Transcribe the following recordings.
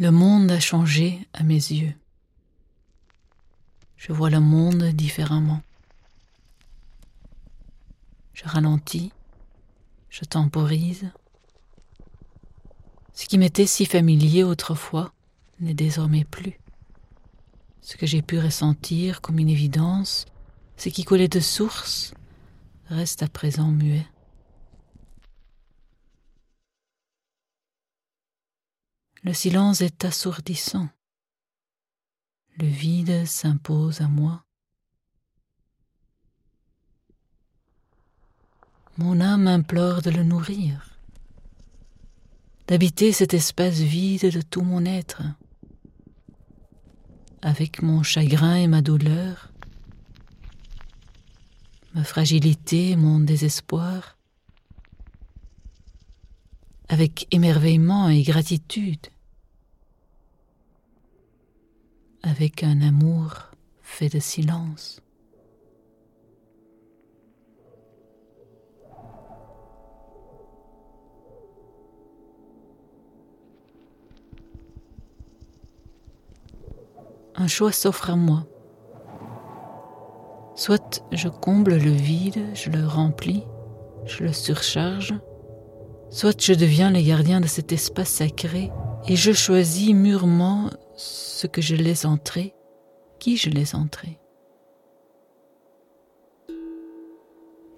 Le monde a changé à mes yeux. Je vois le monde différemment. Je ralentis, je temporise. Ce qui m'était si familier autrefois n'est désormais plus. Ce que j'ai pu ressentir comme une évidence, ce qui coulait de source, reste à présent muet. Le silence est assourdissant. Le vide s'impose à moi. Mon âme implore de le nourrir, d'habiter cet espace vide de tout mon être. Avec mon chagrin et ma douleur, ma fragilité mon désespoir, avec émerveillement et gratitude, avec un amour fait de silence. Un choix s'offre à moi. Soit je comble le vide, je le remplis, je le surcharge, Soit je deviens le gardien de cet espace sacré et je choisis mûrement ce que je laisse entrer, qui je laisse entrer.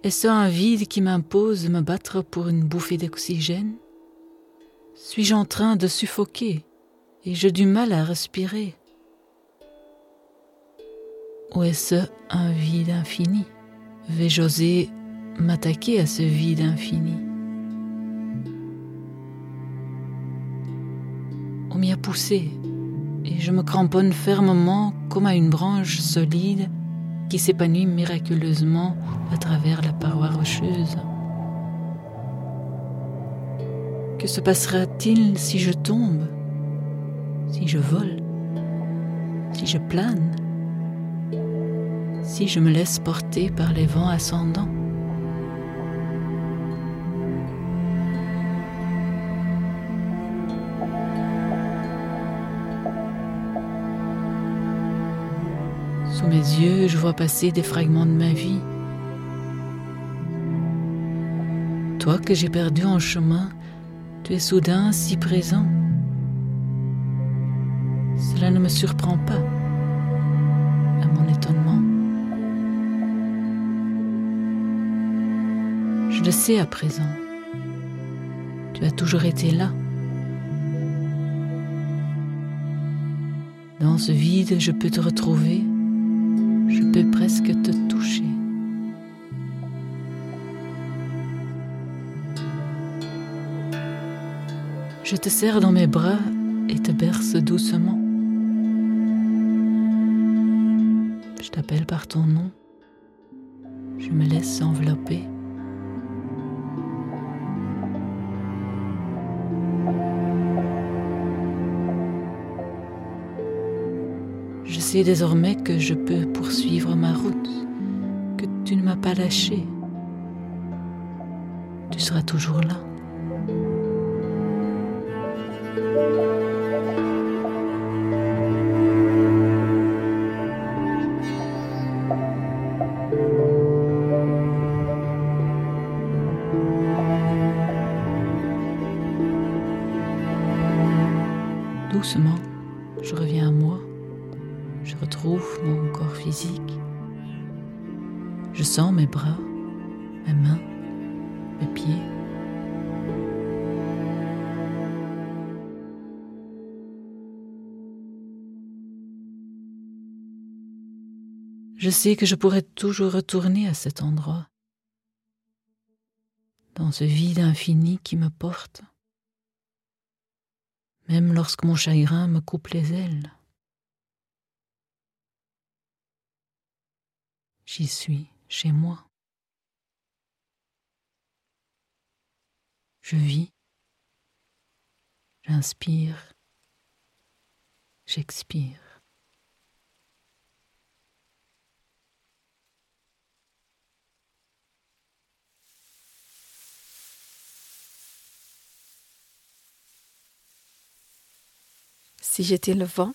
Est-ce un vide qui m'impose de me battre pour une bouffée d'oxygène? Suis-je en train de suffoquer et j'ai du mal à respirer? Ou est-ce un vide infini? Vais-je oser m'attaquer à ce vide infini? M'y a poussé, et je me cramponne fermement comme à une branche solide qui s'épanouit miraculeusement à travers la paroi rocheuse. Que se passera-t-il si je tombe, si je vole, si je plane, si je me laisse porter par les vents ascendants? Sous mes yeux, je vois passer des fragments de ma vie. Toi que j'ai perdu en chemin, tu es soudain si présent. Cela ne me surprend pas, à mon étonnement. Je le sais à présent. Tu as toujours été là. Dans ce vide, je peux te retrouver je peux presque te toucher. Je te serre dans mes bras et te berce doucement. Je t'appelle par ton nom. Je me laisse envelopper. sais désormais que je peux poursuivre ma route, que tu ne m'as pas lâché. Tu seras toujours là. Doucement, je reviens à moi. Je retrouve mon physique. Je sens mes bras, mes mains, mes pieds. Je sais que je pourrais toujours retourner à cet endroit, dans ce vide infini qui me porte, même lorsque mon chagrin me coupe les ailes. J'y suis chez moi. Je vis, j'inspire, j'expire. Si j'étais le vent,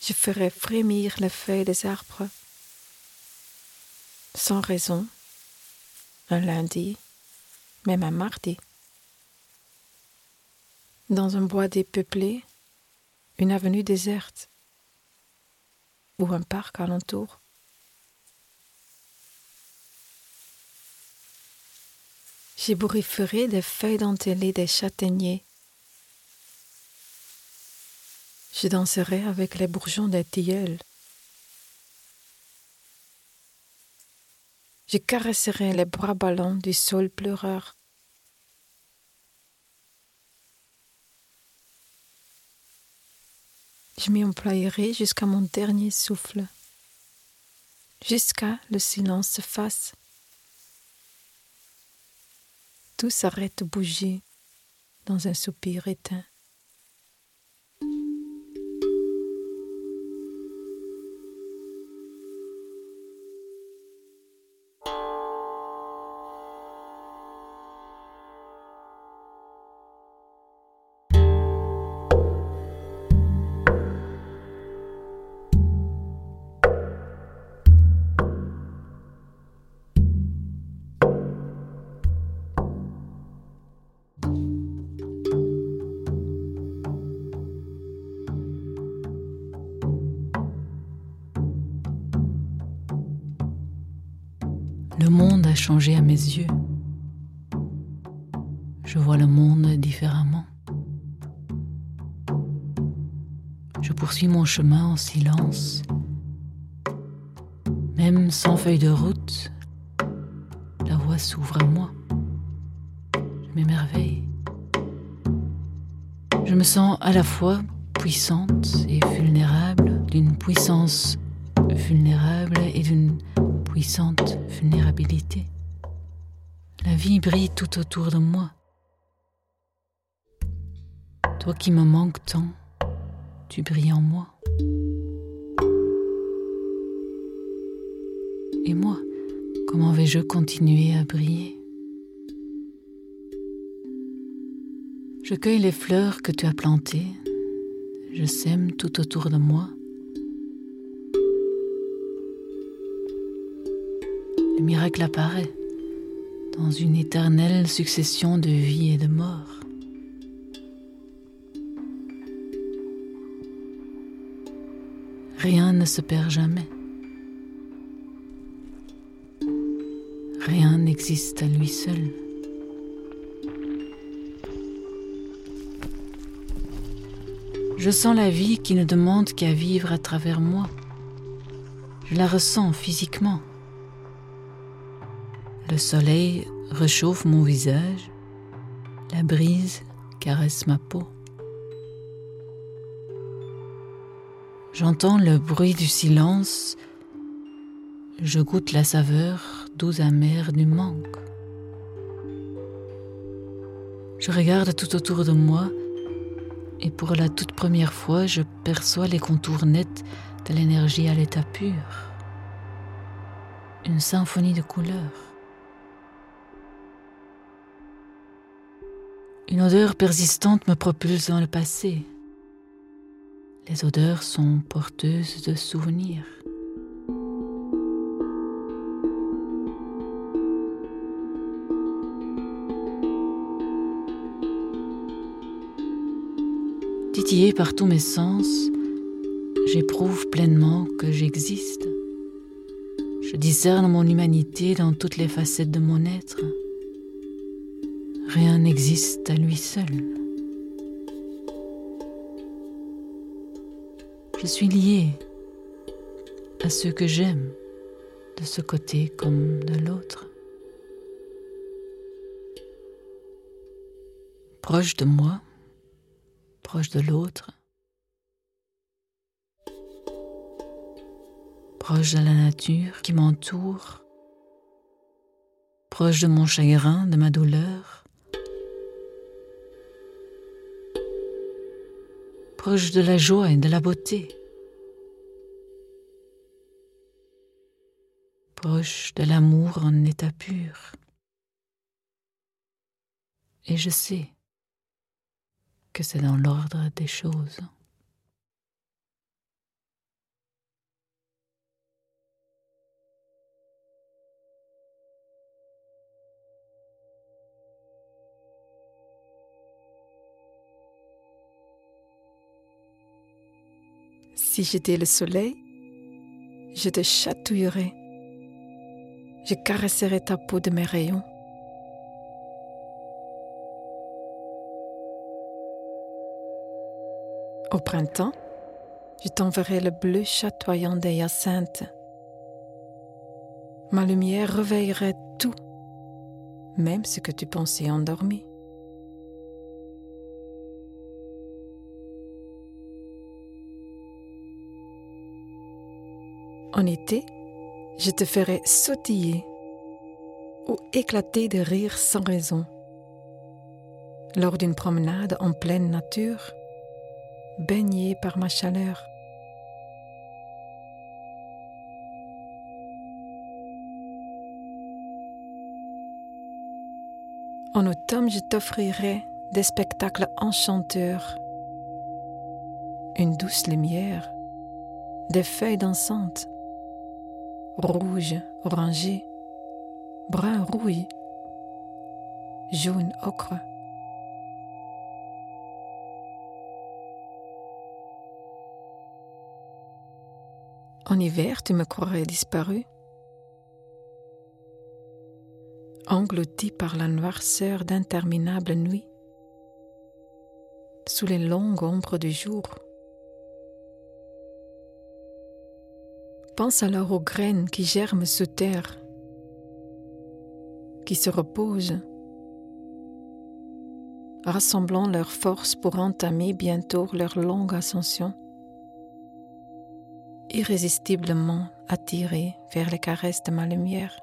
je ferais frémir les feuilles des arbres. Sans raison, un lundi, même un mardi. Dans un bois dépeuplé, une avenue déserte ou un parc alentour. J'ébourifferai des feuilles dentelées des châtaigniers. Je danserai avec les bourgeons des tilleuls. Je caresserai les bras ballants du sol pleureur. Je m'y employerai jusqu'à mon dernier souffle, jusqu'à le silence se fasse. Tout s'arrête de bouger dans un soupir éteint. Monde a changé à mes yeux. Je vois le monde différemment. Je poursuis mon chemin en silence. Même sans feuille de route, la voie s'ouvre à moi. Je m'émerveille. Je me sens à la fois puissante et vulnérable, d'une puissance vulnérable et d'une puissante vulnérabilité. La vie brille tout autour de moi. Toi qui me manques tant, tu brilles en moi. Et moi, comment vais-je continuer à briller? Je cueille les fleurs que tu as plantées, je sème tout autour de moi le miracle apparaît dans une éternelle succession de vie et de mort. Rien ne se perd jamais. Rien n'existe à lui seul. Je sens la vie qui ne demande qu'à vivre à travers moi. Je la ressens physiquement. Le soleil réchauffe mon visage, la brise caresse ma peau. J'entends le bruit du silence, je goûte la saveur douce amère du manque. Je regarde tout autour de moi et pour la toute première fois, je perçois les contours nets de l'énergie à l'état pur. Une symphonie de couleurs. Une odeur persistante me propulse dans le passé. Les odeurs sont porteuses de souvenirs. Titillé par tous mes sens, j'éprouve pleinement que j'existe. Je discerne mon humanité dans toutes les facettes de mon être. Rien n'existe à lui seul. Je suis lié à ceux que j'aime, de ce côté comme de l'autre. Proche de moi, proche de l'autre, proche de la nature qui m'entoure, proche de mon chagrin, de ma douleur, proche de la joie et de la beauté, proche de l'amour en état pur. Et je sais que c'est dans l'ordre des choses. Si j'étais le soleil, je te chatouillerais. Je caresserais ta peau de mes rayons. Au printemps, je t'enverrai le bleu chatoyant des hyacinthes. Ma lumière réveillerait tout, même ce que tu pensais endormi. En été, je te ferai sautiller ou éclater de rire sans raison. Lors d'une promenade en pleine nature, baignée par ma chaleur. En automne, je t'offrirai des spectacles enchanteurs, une douce lumière, des feuilles dansantes, rouge, orangé, brun rouille, jaune ocre. En hiver, tu me croirais disparu, englouti par la noirceur d'interminables nuits, sous les longues ombres du jour. Pense alors aux graines qui germent sous terre, qui se reposent, rassemblant leurs forces pour entamer bientôt leur longue ascension, irrésistiblement attirés vers les caresses de ma lumière.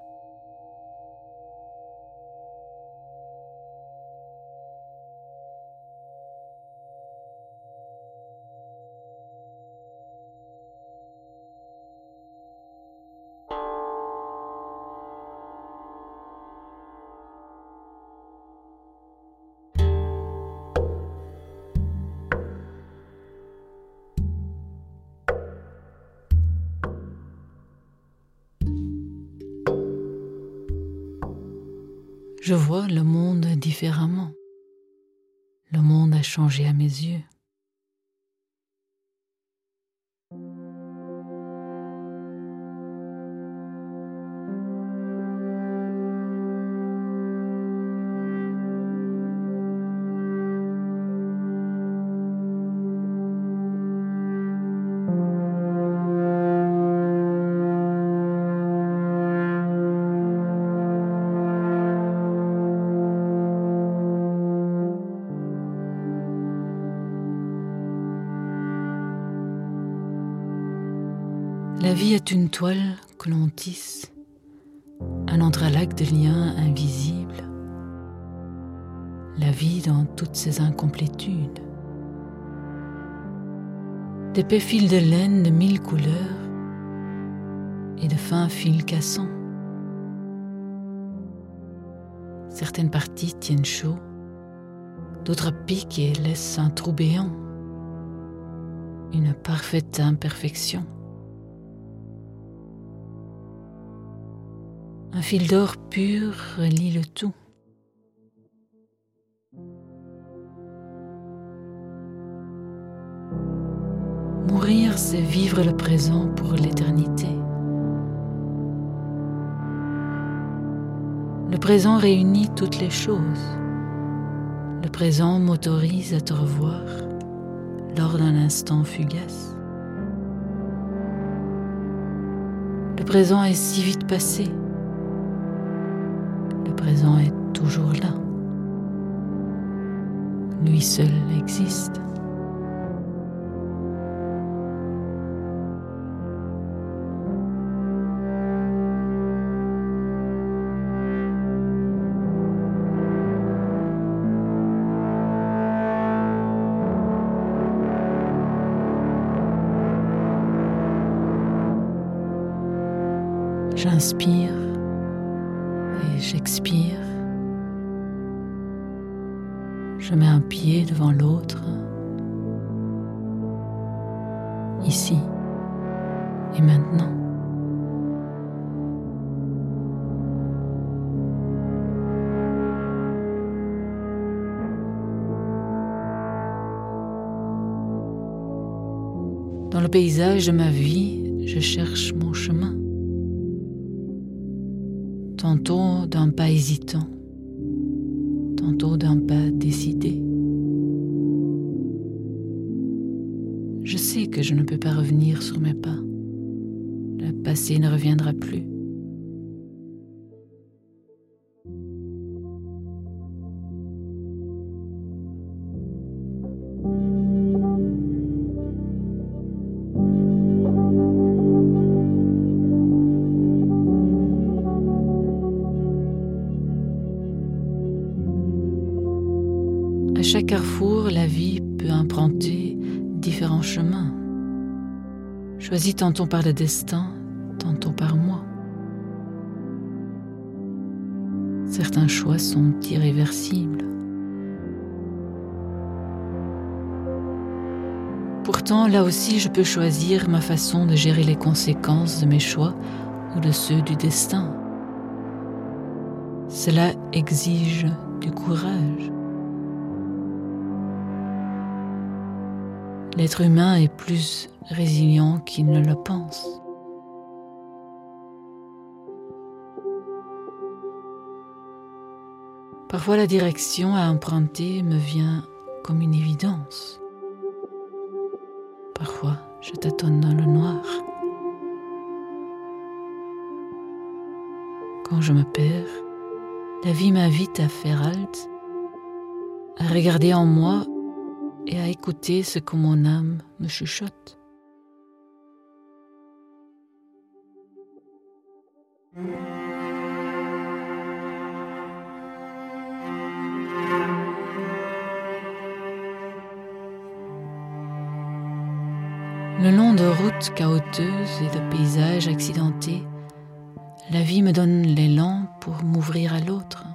Je vois le monde différemment. Le monde a changé à mes yeux. Est une toile que l'on tisse, un entrelac de liens invisibles. La vie dans toutes ses incomplétudes. D'épais fils de laine de mille couleurs et de fins fils cassants. Certaines parties tiennent chaud, d'autres piquent et laissent un trou béant, une parfaite imperfection. Un fil d'or pur relie le tout. Mourir, c'est vivre le présent pour l'éternité. Le présent réunit toutes les choses. Le présent m'autorise à te revoir lors d'un instant fugace. Le présent est si vite passé. Le présent est toujours là. Lui seul existe. J'inspire j'expire. Je mets un pied devant l'autre, ici et maintenant. Dans le paysage de ma vie, je cherche mon chemin. Tantôt d'un pas hésitant, tantôt d'un pas décidé. Je sais que je ne peux pas revenir sur mes pas. Le passé ne reviendra plus. Tantôt par le destin, tantôt par moi. Certains choix sont irréversibles. Pourtant, là aussi, je peux choisir ma façon de gérer les conséquences de mes choix ou de ceux du destin. Cela exige du courage. L'être humain est plus résilient qu'il ne le pense. Parfois la direction à emprunter me vient comme une évidence. Parfois je tâtonne dans le noir. Quand je me perds, la vie m'invite à faire halte, à regarder en moi et à écouter ce que mon âme me chuchote. Routes et de paysages accidentés, la vie me donne l'élan pour m'ouvrir à l'autre,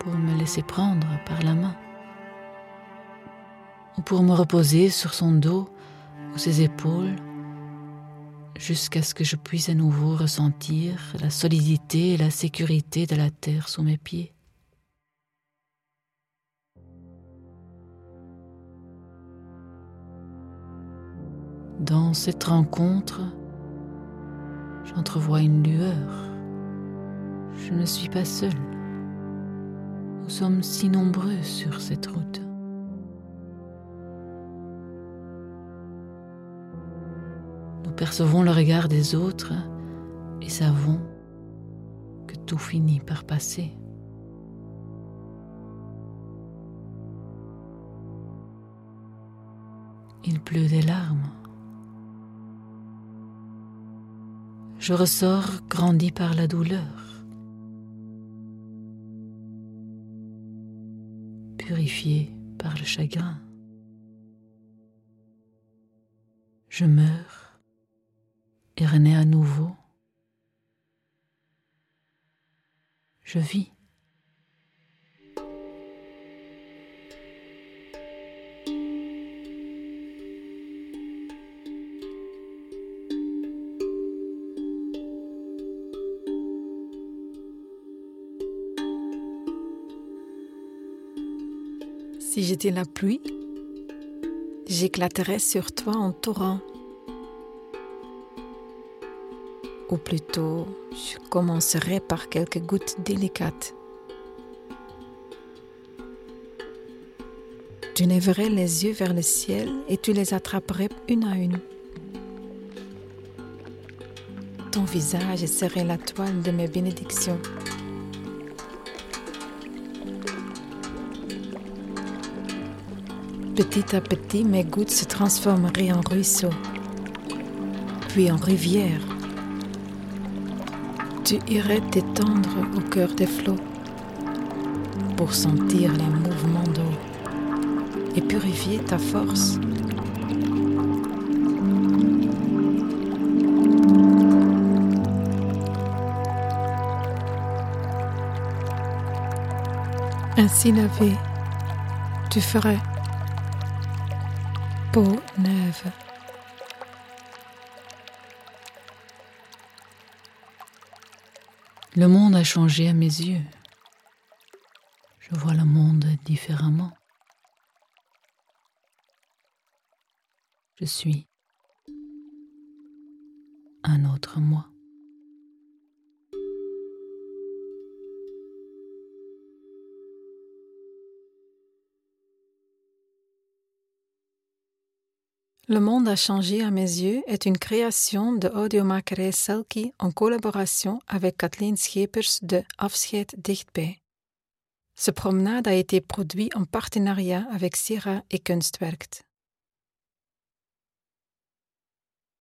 pour me laisser prendre par la main ou pour me reposer sur son dos ou ses épaules jusqu'à ce que je puisse à nouveau ressentir la solidité et la sécurité de la terre sous mes pieds. Dans cette rencontre, j'entrevois une lueur. Je ne suis pas seul. Nous sommes si nombreux sur cette route. percevons le regard des autres et savons que tout finit par passer. Il pleut des larmes. Je ressors grandi par la douleur, purifié par le chagrin. Je meurs et renaît à nouveau. Je vis. Si j'étais la pluie, j'éclaterais sur toi en torrent. ou plutôt je commencerai par quelques gouttes délicates. Tu lèverais les yeux vers le ciel et tu les attraperais une à une. Ton visage serait la toile de mes bénédictions. Petit à petit, mes gouttes se transformeraient en ruisseaux, puis en rivières tu irais t'étendre au cœur des flots pour sentir les mouvements d'eau et purifier ta force. Ainsi lavé, tu ferais Le monde a changé à mes yeux. Je vois le monde différemment. Je suis un autre moi. Le monde a changé à mes yeux est une création de audiomakerij Selkie en collaboration avec Kathleen Schepers de Afscheid dichtbij. Ce promenade a été produit en partenariat avec Sierra et Kunstwerkt.